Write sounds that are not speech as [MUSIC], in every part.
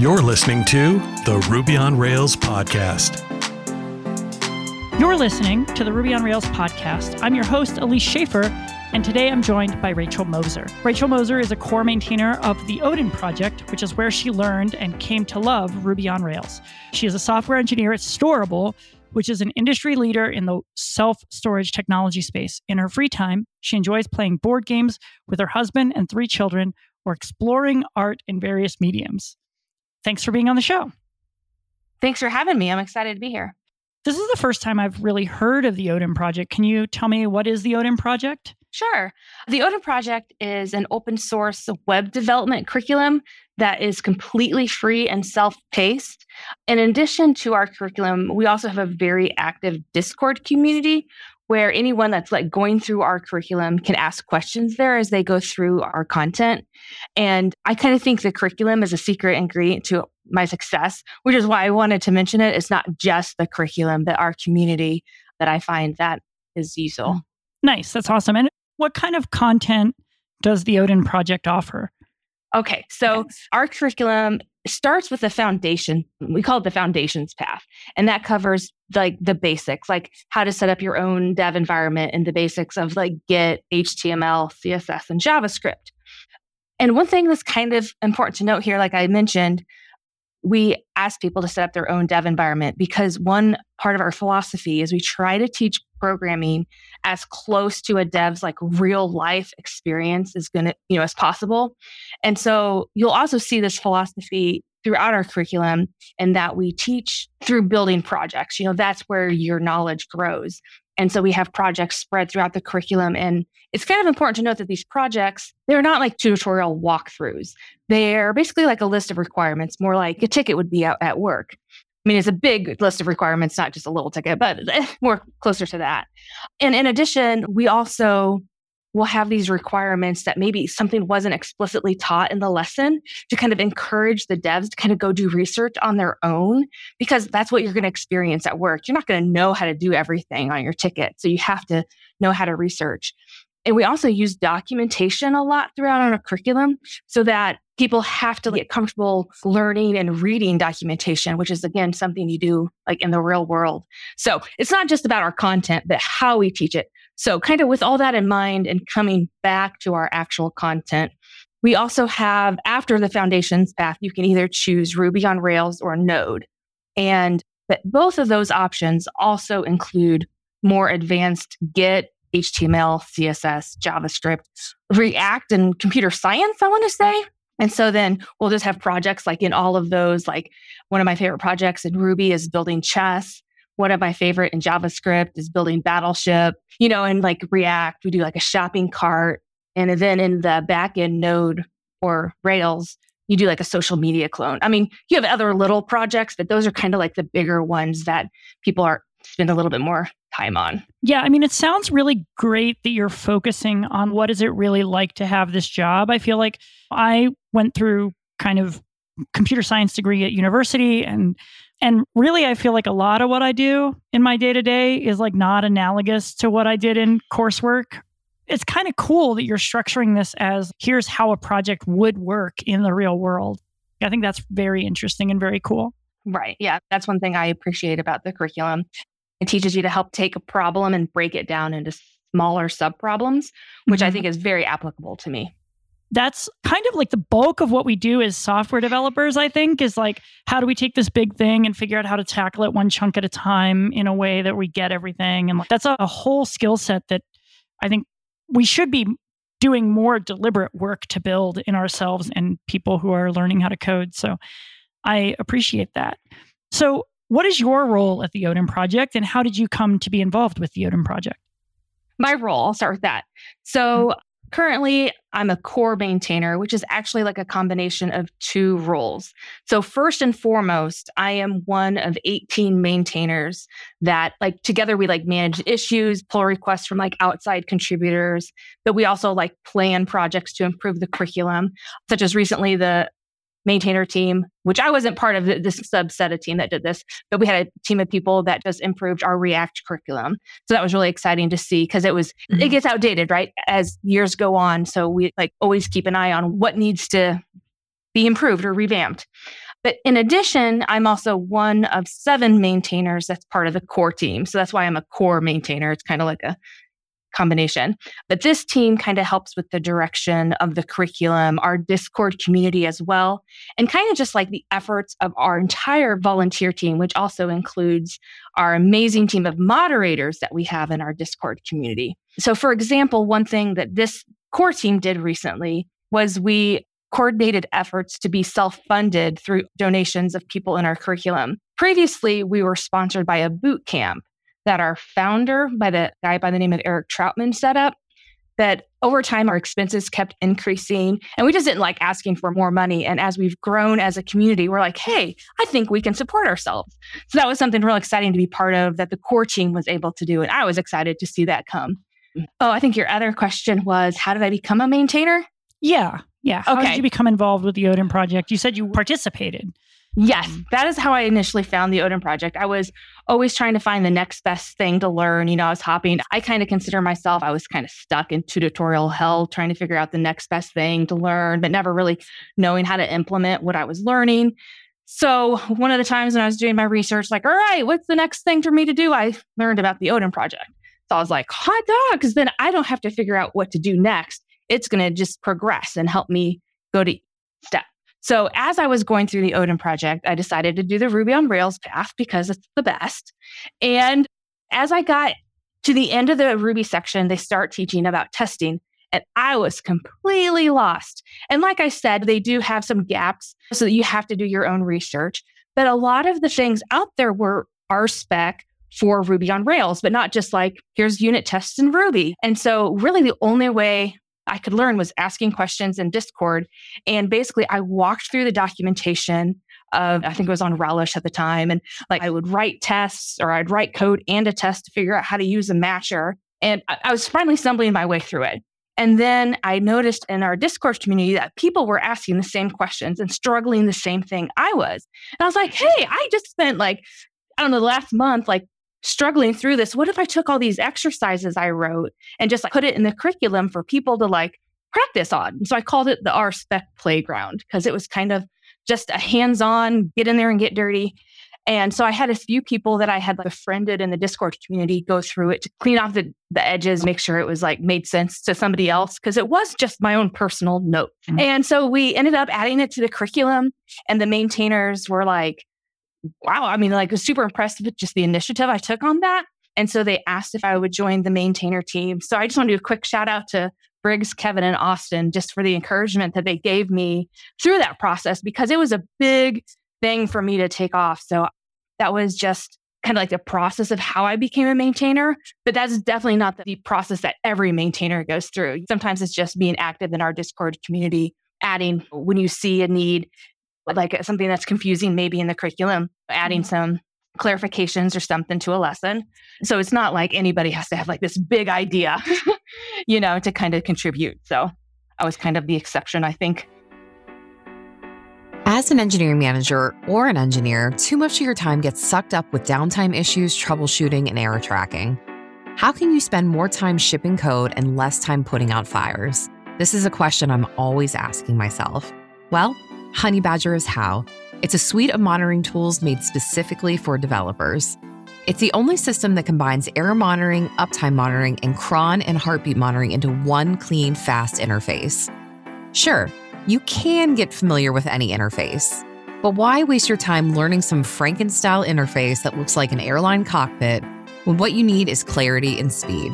You're listening to the Ruby on Rails podcast. You're listening to the Ruby on Rails podcast. I'm your host, Elise Shaffer, and today I'm joined by Rachel Moser. Rachel Moser is a core maintainer of the Odin project, which is where she learned and came to love Ruby on Rails. She is a software engineer at Storable, which is an industry leader in the self storage technology space. In her free time, she enjoys playing board games with her husband and three children or exploring art in various mediums. Thanks for being on the show. Thanks for having me. I'm excited to be here. This is the first time I've really heard of the Odin project. Can you tell me what is the Odin project? Sure. The Odin project is an open source web development curriculum that is completely free and self paced. In addition to our curriculum, we also have a very active Discord community where anyone that's like going through our curriculum can ask questions there as they go through our content. And I kind of think the curriculum is a secret ingredient to my success, which is why I wanted to mention it. It's not just the curriculum, but our community that I find that is useful. Nice. That's awesome. And what kind of content does the Odin project offer? Okay, so our curriculum starts with the foundation. We call it the foundations path. And that covers like the basics, like how to set up your own dev environment and the basics of like Git, HTML, CSS, and JavaScript. And one thing that's kind of important to note here, like I mentioned, we ask people to set up their own dev environment because one part of our philosophy is we try to teach programming as close to a dev's like real life experience as going to you know as possible and so you'll also see this philosophy throughout our curriculum and that we teach through building projects you know that's where your knowledge grows and so we have projects spread throughout the curriculum. And it's kind of important to note that these projects, they're not like tutorial walkthroughs. They're basically like a list of requirements, more like a ticket would be out at work. I mean, it's a big list of requirements, not just a little ticket, but [LAUGHS] more closer to that. And in addition, we also will have these requirements that maybe something wasn't explicitly taught in the lesson to kind of encourage the devs to kind of go do research on their own because that's what you're going to experience at work. You're not going to know how to do everything on your ticket. So you have to know how to research. And we also use documentation a lot throughout our curriculum so that people have to get comfortable learning and reading documentation, which is again something you do like in the real world. So it's not just about our content, but how we teach it. So, kind of with all that in mind and coming back to our actual content, we also have after the foundations path, you can either choose Ruby on Rails or Node. And but both of those options also include more advanced Git, HTML, CSS, JavaScript, React, and computer science, I want to say. And so then we'll just have projects like in all of those. Like one of my favorite projects in Ruby is building chess one of my favorite in JavaScript is building Battleship, you know, and like React, we do like a shopping cart. And then in the backend node or Rails, you do like a social media clone. I mean, you have other little projects, but those are kind of like the bigger ones that people are spend a little bit more time on. Yeah, I mean, it sounds really great that you're focusing on what is it really like to have this job. I feel like I went through kind of computer science degree at university and and really, I feel like a lot of what I do in my day to day is like not analogous to what I did in coursework. It's kind of cool that you're structuring this as here's how a project would work in the real world. I think that's very interesting and very cool. Right. Yeah. That's one thing I appreciate about the curriculum. It teaches you to help take a problem and break it down into smaller sub problems, which mm-hmm. I think is very applicable to me that's kind of like the bulk of what we do as software developers, I think, is like, how do we take this big thing and figure out how to tackle it one chunk at a time in a way that we get everything? And like, that's a, a whole skill set that I think we should be doing more deliberate work to build in ourselves and people who are learning how to code. So I appreciate that. So, what is your role at the Odin Project and how did you come to be involved with the Odin Project? My role, I'll start with that. So, mm-hmm. Currently, I'm a core maintainer, which is actually like a combination of two roles. So, first and foremost, I am one of 18 maintainers that, like, together we like manage issues, pull requests from like outside contributors, but we also like plan projects to improve the curriculum, such as recently the maintainer team, which I wasn't part of this subset of team that did this, but we had a team of people that just improved our React curriculum. So that was really exciting to see because it was mm-hmm. it gets outdated, right? As years go on. So we like always keep an eye on what needs to be improved or revamped. But in addition, I'm also one of seven maintainers that's part of the core team. So that's why I'm a core maintainer. It's kind of like a combination. But this team kind of helps with the direction of the curriculum, our Discord community as well, and kind of just like the efforts of our entire volunteer team, which also includes our amazing team of moderators that we have in our Discord community. So, for example, one thing that this core team did recently was we coordinated efforts to be self funded through donations of people in our curriculum. Previously, we were sponsored by a boot camp that our founder, by the guy by the name of Erik Trautman, set up. That over time our expenses kept increasing and we just didn't like asking for more money. And as we've grown as a community, we're like, hey, I think we can support ourselves. So that was something real exciting to be part of that the core team was able to do. And I was excited to see that come. Mm. Oh, I think your other question was how did I become a maintainer? Yeah. Yeah. How okay. did you become involved with the Odin project? You said you participated. Yes, mm. that is how I initially found the Odin project. I was always trying to find the next best thing to learn. You know, I was hopping. I kind of consider myself, I was kind of stuck in tutorial hell, trying to figure out the next best thing to learn, but never really knowing how to implement what I was learning. So, one of the times when I was doing my research, like, all right, what's the next thing for me to do? I learned about the Odin project. So, I was like, hot dog, because then I don't have to figure out what to do next. It's going to just progress and help me go to step so as I was going through the Odin project, I decided to do the Ruby on Rails path because it's the best. And as I got to the end of the Ruby section, they start teaching about testing. And I was completely lost. And like I said, they do have some gaps so that you have to do your own research. But a lot of the things out there were RSpec for Ruby on Rails, but not just like, here's unit tests in Ruby. And so, really, the only way I could learn was asking questions in Discord. And basically, I walked through the documentation of, I think it was on Relish at the time. And like I would write tests or I'd write code and a test to figure out how to use a matcher. And I, I was finally stumbling my way through it. And then I noticed in our Discord community that people were asking the same questions and struggling the same thing I was. And I was like, hey, I just spent like, I don't know, the last month, like struggling through this. What if I took all these exercises I wrote and just like put it in the curriculum for people to like practice on? So I called it the RSpec playground because it was kind of just a hands on, get in there and get dirty. And so I had a few people that I had like befriended in the Discord community go through it to clean off the, the edges, make sure it was like made sense to somebody else because it was just my own personal note. Mm-hmm. And so we ended up adding it to the curriculum, and the maintainers were like, wow, I mean, like, was super impressed with just the initiative I took on that. And so they asked if I would join the maintainer team. So I just want to do a quick shout out to Briggs, Kevin, and Austin just for the encouragement that they gave me through that process because it was a big thing for me to take off. So that was just kind of like the process of how I became a maintainer. But that's definitely not the process that every maintainer goes through. Sometimes it's just being active in our Discord community, adding when you see a need like something that's confusing maybe in the curriculum, adding mm-hmm. some clarifications or something to a lesson. So it's not like anybody has to have like this big idea, [LAUGHS] you know, to kind of contribute. So I was kind of the exception, I think. As an engineering manager or an engineer, too much of your time gets sucked up with downtime issues, troubleshooting, and error tracking. How can you spend more time shipping code and less time putting out fires? This is a question I'm always asking myself. Well, Honeybadger is how. It's a suite of monitoring tools made specifically for developers. It's the only system that combines error monitoring, uptime monitoring, and cron and heartbeat monitoring into one clean, fast interface. Sure, you can get familiar with any interface, but why waste your time learning some Frankenstyle interface that looks like an airline cockpit when what you need is clarity and speed?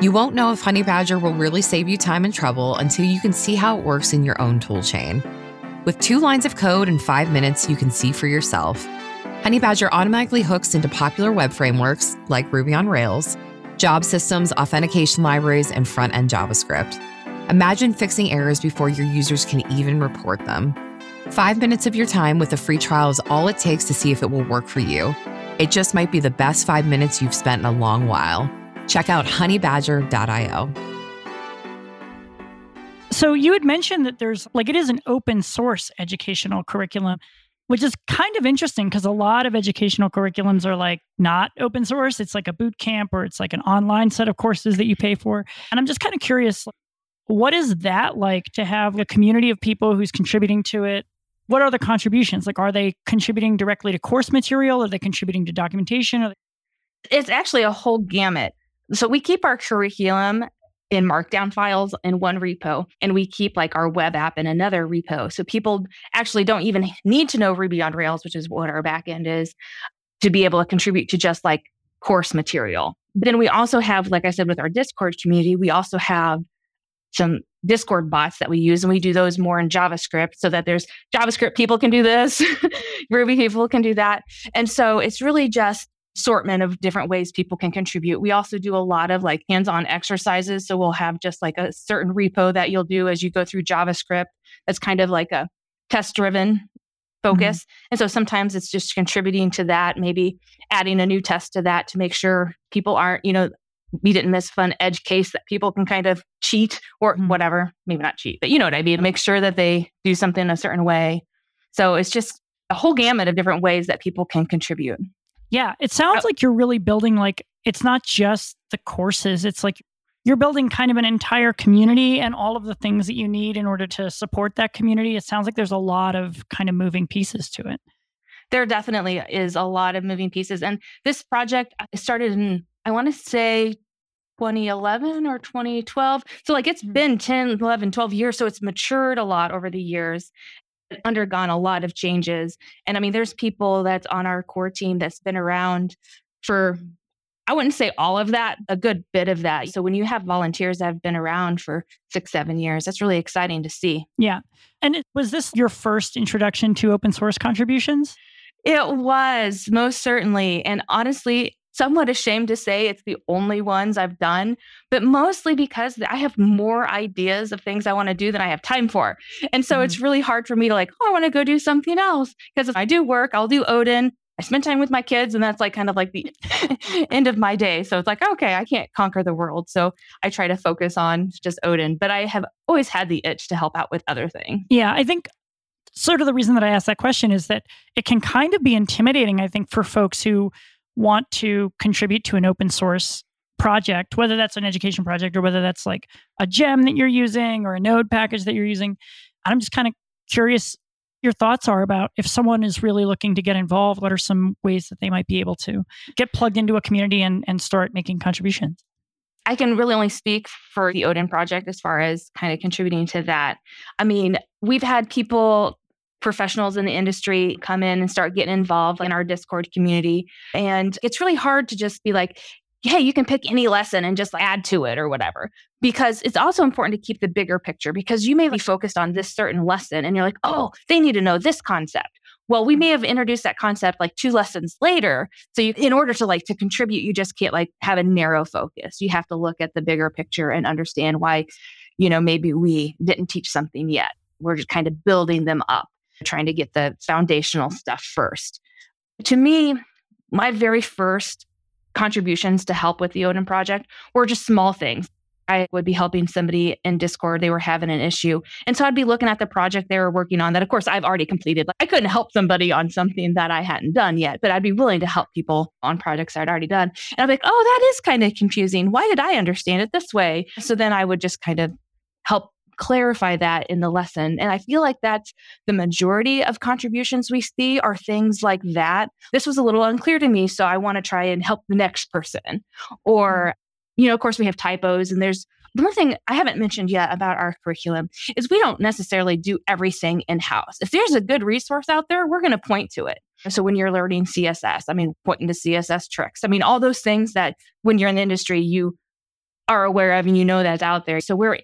You won't know if Honeybadger will really save you time and trouble until you can see how it works in your own toolchain. With two lines of code and five minutes, you can see for yourself. Honeybadger automatically hooks into popular web frameworks like Ruby on Rails, job systems, authentication libraries, and front end JavaScript. Imagine fixing errors before your users can even report them. Five minutes of your time with a free trial is all it takes to see if it will work for you. It just might be the best five minutes you've spent in a long while. Check out honeybadger.io. So you had mentioned that there's like it is an open source educational curriculum, which is kind of interesting because a lot of educational curriculums are like not open source. It's like a boot camp or it's like an online set of courses that you pay for. And I'm just kind of curious what is that like to have a community of people who's contributing to it? what are the contributions? Like, are they contributing directly to course material? Are they contributing to documentation? It's actually a whole gamut. So we keep our curriculum in markdown files in one repo and we keep like our web app in another repo. So people actually don't even need to know ruby on rails which is what our backend is to be able to contribute to just like course material. But then we also have like i said with our discord community we also have some discord bots that we use and we do those more in javascript so that there's javascript people can do this [LAUGHS] ruby people can do that. And so it's really just assortment of different ways people can contribute. We also do a lot of like hands-on exercises. So we'll have just like a certain repo that you'll do as you go through JavaScript. That's kind of like a test-driven focus. Mm-hmm. And so sometimes it's just contributing to that, maybe adding a new test to that to make sure people aren't, you know, we didn't miss fun edge case that people can kind of cheat or mm-hmm. whatever. Maybe not cheat, but you know what I mean. Make sure that they do something a certain way. So it's just a whole gamut of different ways that people can contribute. Yeah, it sounds like you're really building like it's not just the courses, it's like you're building kind of an entire community and all of the things that you need in order to support that community. It sounds like there's a lot of kind of moving pieces to it. There definitely is a lot of moving pieces. And this project uh, started in, I want to say 2011 or 2012. So, like, it's mm-hmm. been 10, 11, 12 years. So, it's matured a lot over the years undergone a lot of changes. And I mean, there's people that's on our core team that's been around for, I wouldn't say all of that, a good bit of that. So when you have volunteers that have been around for six, seven years, that's really exciting to see. Yeah. And it, was this your first introduction to open source contributions? It was most certainly. And honestly, somewhat ashamed to say it's the only ones I've done, but mostly because I have more ideas of things I want to do than I have time for. And so mm-hmm. it's really hard for me to like, oh, I want to go do something else. Because if I do work, I'll do Odin. I spend time with my kids, and that's like kind of like the [LAUGHS] end of my day. So it's like, okay, I can't conquer the world. So I try to focus on just Odin, but I have always had the itch to help out with other things. Yeah, I think sort of the reason that I asked that question is that it can kind of be intimidating, I think, for folks who want to contribute to an open source project, whether that's an education project or whether that's like a gem that you're using or a node package that you're using. I'm just kind of curious your thoughts are about if someone is really looking to get involved, what are some ways that they might be able to get plugged into a community and, and start making contributions? I can really only speak for the Odin project as far as kind of contributing to that. I mean, we've had people professionals in the industry come in and start getting involved in our Discord community. And it's really hard to just be like, hey, you can pick any lesson and just add to it or whatever. Because it's also important to keep the bigger picture because you may be focused on this certain lesson and you're like, oh, they need to know this concept. Well, we may have introduced that concept like two lessons later. So you, in order to like to contribute, you just can't like have a narrow focus. You have to look at the bigger picture and understand why, you know, maybe we didn't teach something yet. We're just kind of building them up trying to get the foundational stuff first. To me, my very first contributions to help with the Odin project were just small things. I would be helping somebody in Discord. They were having an issue. And so I'd be looking at the project they were working on that, of course, I've already completed. Like, I couldn't help somebody on something that I hadn't done yet, but I'd be willing to help people on projects I'd already done. And I'd be like, oh, that is kind of confusing. Why did I understand it this way? So then I would just kind of help clarify that in the lesson. And I feel like that's the majority of contributions we see are things like that. This was a little unclear to me, so I want to try and help the next person. Or, mm-hmm. you know, of course, we have typos, and there's the one thing I haven't mentioned yet about our curriculum is we don't necessarily do everything in house. If there's a good resource out there, we're going to point to it. So when you're learning CSS, I mean, pointing to CSS tricks, I mean, all those things that when you're in the industry, you are aware of and you know that's out there. So we're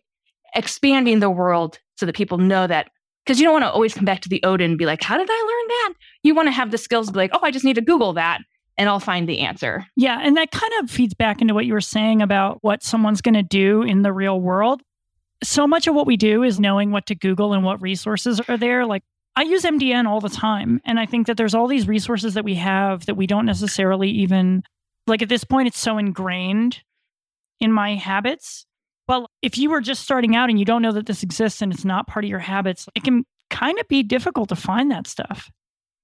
expanding the world so that people know that because you don't want to always come back to the Odin and be like, how did I learn that? You want to have the skills to be like, oh, I just need to Google that and I'll find the answer. Yeah. And that kind of feeds back into what you were saying about what someone's going to do in the real world. So much of what we do is knowing what to Google and what resources are there. Like I use MDN all the time. And I think that there's all these resources that we have that we don't necessarily even like at this point, it's so ingrained in my habits well, if you were just starting out and you don't know that this exists and it's not part of your habits, it can kind of be difficult to find that stuff.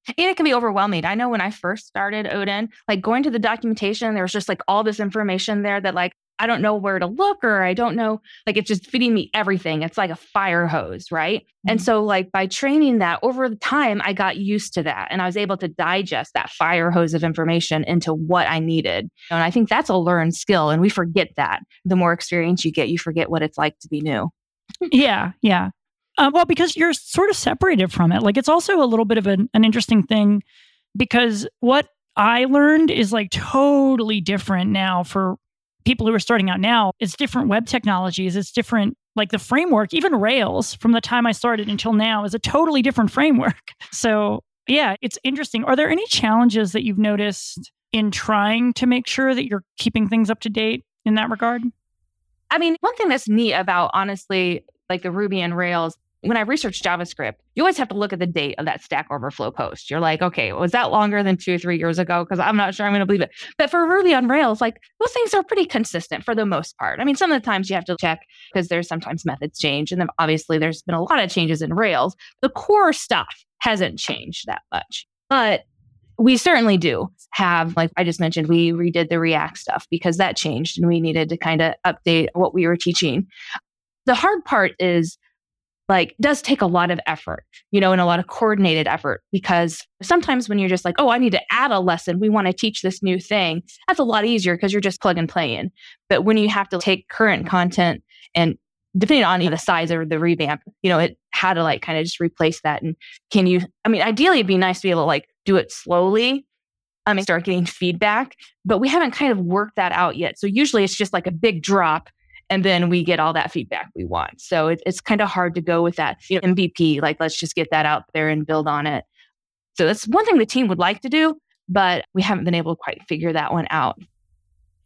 And it can be overwhelming. I know when I first started Odin, like going to the documentation, there was just like all this information there that like I don't know where to look or I don't know, like it's just feeding me everything. It's like a fire hose, right? Mm-hmm. And so, like by training that over the time, I got used to that and I was able to digest that fire hose of information into what I needed. And I think that's a learned skill. And we forget that. The more experience you get, you forget what it's like to be new. yeah. Yeah. Uh, well, because you're sort of separated from it. Like it's also a little bit of an, an interesting thing because what I learned is like totally different now for people who are starting out now. It's different web technologies, it's different, like the framework, even Rails from the time I started until now is a totally different framework. [LAUGHS] So, yeah, it's interesting. Are there any challenges that you've noticed in trying to make sure that you're keeping things up to date in that regard? I mean, one thing that's neat about honestly, like the Ruby and Rails when I research JavaScript, you always have to look at the date of that Stack Overflow post. You're like, okay, was that longer than two or three years ago? Because I'm not sure I'm going to believe it. But for Ruby on Rails, like those things are pretty consistent for the most part. I mean, some of the times you have to check because there's sometimes methods change. And then obviously there's been a lot of changes in Rails. The core stuff hasn't changed that much. But we certainly do have, like I just mentioned, we redid the React stuff because that changed and we needed to kind of update what we were teaching. The hard part is like does take a lot of effort, you know, and a lot of coordinated effort because sometimes when you're just like, oh, I need to add a lesson, we want to teach this new thing, that's a lot easier because you're just plug and play in. But when you have to take current content and depending on the size of the revamp, you know, it had to like kind of just replace that. And can you, I mean, ideally it'd be nice to be able to like do it slowly um, and start getting feedback, but we haven't kind of worked that out yet. So usually it's just like a big drop and then we get all that feedback we want. So it, it's kind of hard to go with that you know, MVP, like let's just get that out there and build on it. So that's one thing the team would like to do, but we haven't been able to quite figure that one out.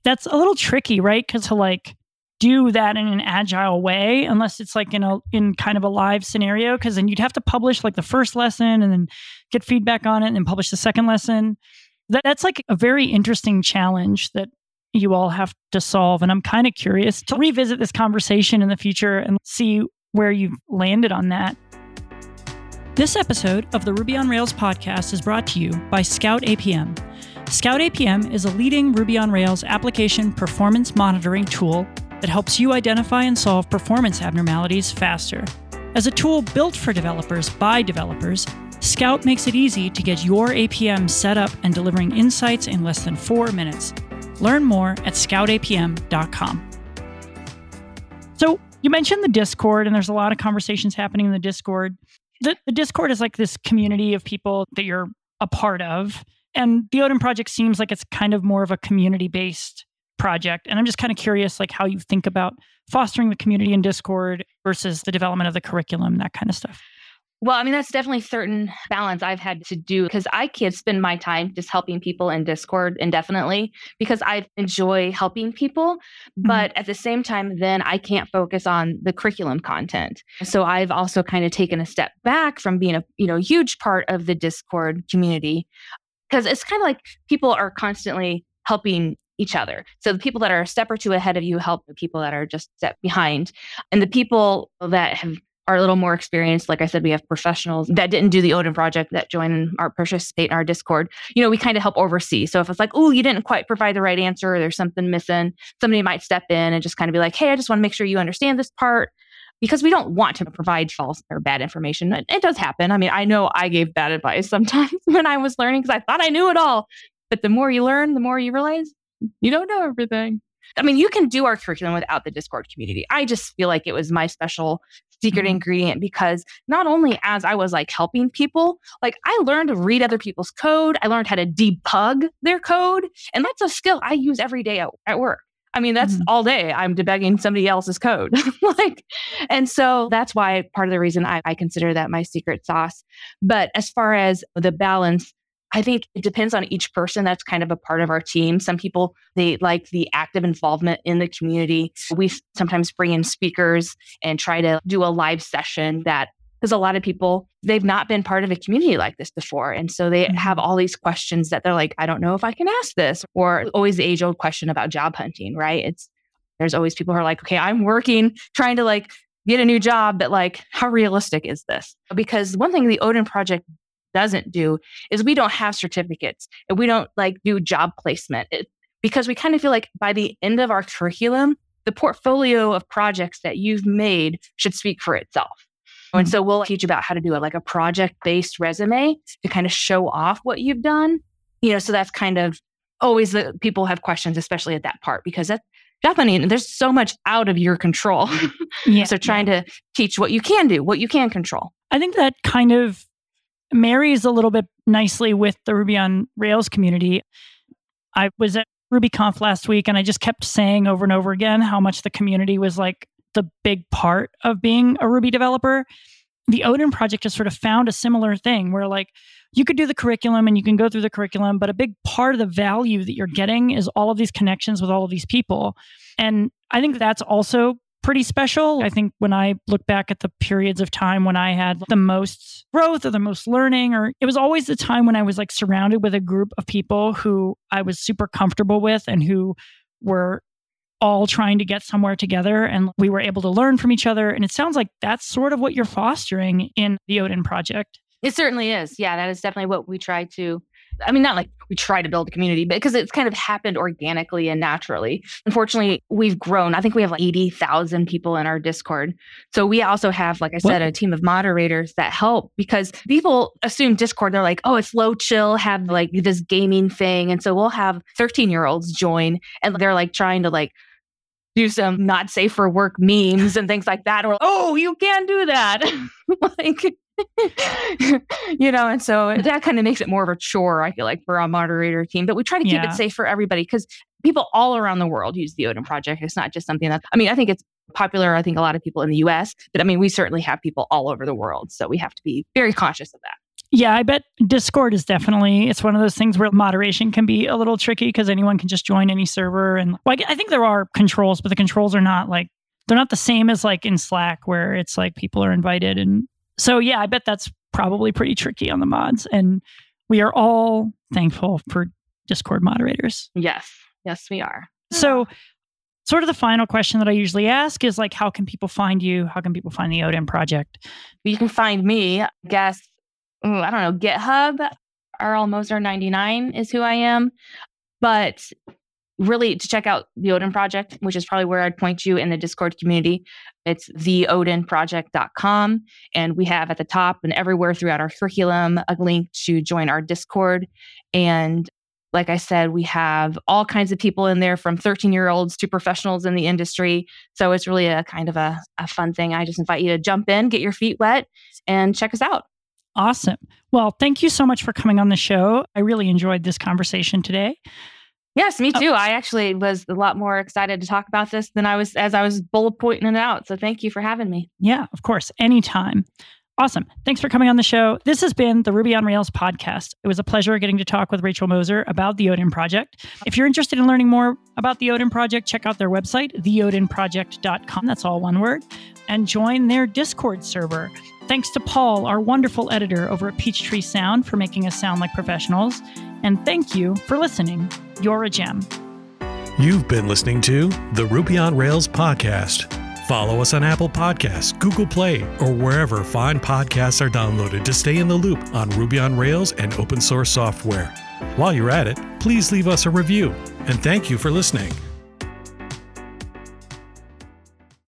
That's a little tricky, right? Because to like do that in an agile way, unless it's like in a in kind of a live scenario, because then you'd have to publish like the first lesson and then get feedback on it and then publish the second lesson. That, that's like a very interesting challenge that you all have to solve. And I'm kind of curious to revisit this conversation in the future and see where you've landed on that. This episode of the Ruby on Rails podcast is brought to you by Scout APM. Scout APM is a leading Ruby on Rails application performance monitoring tool that helps you identify and solve performance abnormalities faster. As a tool built for developers by developers, Scout makes it easy to get your APM set up and delivering insights in less than four minutes. Learn more at scoutapm.com. So, you mentioned the Discord, and there's a lot of conversations happening in the Discord. The, the Discord is like this community of people that you're a part of. And the Odin project seems like it's kind of more of a community based project. And I'm just kind of curious, like how you think about fostering the community in Discord versus the development of the curriculum, that kind of stuff. Well, I mean, that's definitely certain balance I've had to do because I can't spend my time just helping people in Discord indefinitely because I enjoy helping people. Mm-hmm. But at the same time, then I can't focus on the curriculum content. So I've also kind of taken a step back from being a you know huge part of the Discord community because it's kind of like people are constantly helping each other. So the people that are a step or two ahead of you help the people that are just step behind. And the people that have are a little more experienced. Like I said, we have professionals that didn't do the Odin project that join our participate in our Discord. You know, we kind of help oversee. So if it's like, oh, you didn't quite provide the right answer, or there's something missing, somebody might step in and just kind of be like, hey, I just want to make sure you understand this part. Because we don't want to provide false or bad information. It, it does happen. I mean, I know I gave bad advice [LAUGHS] sometimes when I was learning because I thought I knew it all. But the more you learn, the more you realize you don't know everything. I mean, you can do our curriculum without the Discord community. I just feel like it was my special secret mm-hmm. ingredient because not only as I was like helping people, like I learned to read other people's code, I learned how to debug their code. And that's a skill I use every day at, at work. I mean, that's mm-hmm. all day. I'm debugging somebody else's code. [LAUGHS] like, and so that's why part of the reason I, I consider that my secret sauce. But as far as the balance, I think it depends on each person that's kind of a part of our team. Some people, they like the active involvement in the community. We sometimes bring in speakers and try to do a live session that, because a lot of people, they've not been part of a community like this before. And so they mm-hmm. have all these questions that they're like, I don't know if I can ask this, or always the age old question about job hunting, right? It's, there's always people who are like, okay, I'm working, trying to like get a new job, but like, how realistic is this? Because one thing the Odin Project doesn't do is we don't have certificates and we don't like do job placement. It, because we kind of feel like by the end of our curriculum, the portfolio of projects that you've made should speak for itself. Mm-hmm. And so we'll teach about how to do it like a project based resume to kind of show off what you've done. You know, so that's kind of always the people have questions, especially at that part, because that's Japanese, there's so much out of your control. [LAUGHS] [LAUGHS] yeah, so trying yeah. to teach what you can do, what you can control. I think that kind of marries a little bit nicely with the Ruby on Rails community. I was at RubyConf last week and I just kept saying over and over again how much the community was like the big part of being a Ruby developer. The Odin project has sort of found a similar thing where like you could do the curriculum and you can go through the curriculum, but a big part of the value that you're getting is all of these connections with all of these people. And I think that's also pretty special. I think when I look back at the periods of time when I had the most growth or the most learning, or it was always the time when I was like surrounded with a group of people who I was super comfortable with and who were all trying to get somewhere together and we were able to learn from each other. And it sounds like that's sort of what you're fostering in the Odin project. It certainly is. Yeah, that is definitely what we try to. I mean, not like we try to build a community, but because it's kind of happened organically and naturally. Unfortunately, we've grown. I think we have like 80,000 people in our Discord. So we also have, like I said, what? a team of moderators that help because people assume Discord, they're like, oh, it's low chill, have like this gaming thing. And so we'll have 13 year olds join and they're like trying to like do some not safe for work memes and things like that. Or, oh, you can't do that. [LAUGHS] like, [LAUGHS] you know, and so that kind of makes it more of a chore, I feel like, for our moderator team. But we try to keep yeah. it safe for everybody because people all around the world use the Odin project. It's not just something that, I mean, I think it's popular. I think a lot of people in the US, but I mean, we certainly have people all over the world. So we have to be very conscious of that. Yeah, I bet Discord is definitely it's one of those things where moderation can be a little tricky because anyone can just join any server and like I think there are controls, but the controls are not like they're not the same as like in Slack where it's like people are invited and so yeah, I bet that's probably pretty tricky on the mods. And we are all thankful for Discord moderators. Yes. Yes, we are. So sort of the final question that I usually ask is like, how can people find you? How can people find the Odin project? You can find me, I guess, ooh, I don't know, GitHub, RL Moser 99 is who I am. But really to check out the Odin project, which is probably where I'd point you in the Discord community. It's theodinproject.com. And we have at the top and everywhere throughout our curriculum a link to join our Discord. And like I said, we have all kinds of people in there from 13 year olds to professionals in the industry. So it's really a kind of a, a fun thing. I just invite you to jump in, get your feet wet, and check us out. Awesome. Well, thank you so much for coming on the show. I really enjoyed this conversation today. Yes, me oh. too. Oh. I actually was a lot more excited to talk about this than I was as I was bullet pointing it out. So thank you for having me. Yeah, of course. Anytime. Awesome. Thanks for coming on the show. This has been the Ruby on Rails podcast. It was a pleasure getting to talk with Rachel Moser about the Odin Project. If you're interested in learning more about the Odin Project, check out their website, theodinproject.com. That's all one word. And join their Discord server. Thanks to Paul, our wonderful editor over at Peachtree Sound, for making us sound like professionals. And thank you for listening. You're a gem. You've been listening to the Ruby on Rails podcast. Follow us on Apple Podcasts, Google Play, or wherever fine podcasts are downloaded to stay in the loop on Ruby on Rails and open source software. While you're at it, please leave us a review. And thank you for listening.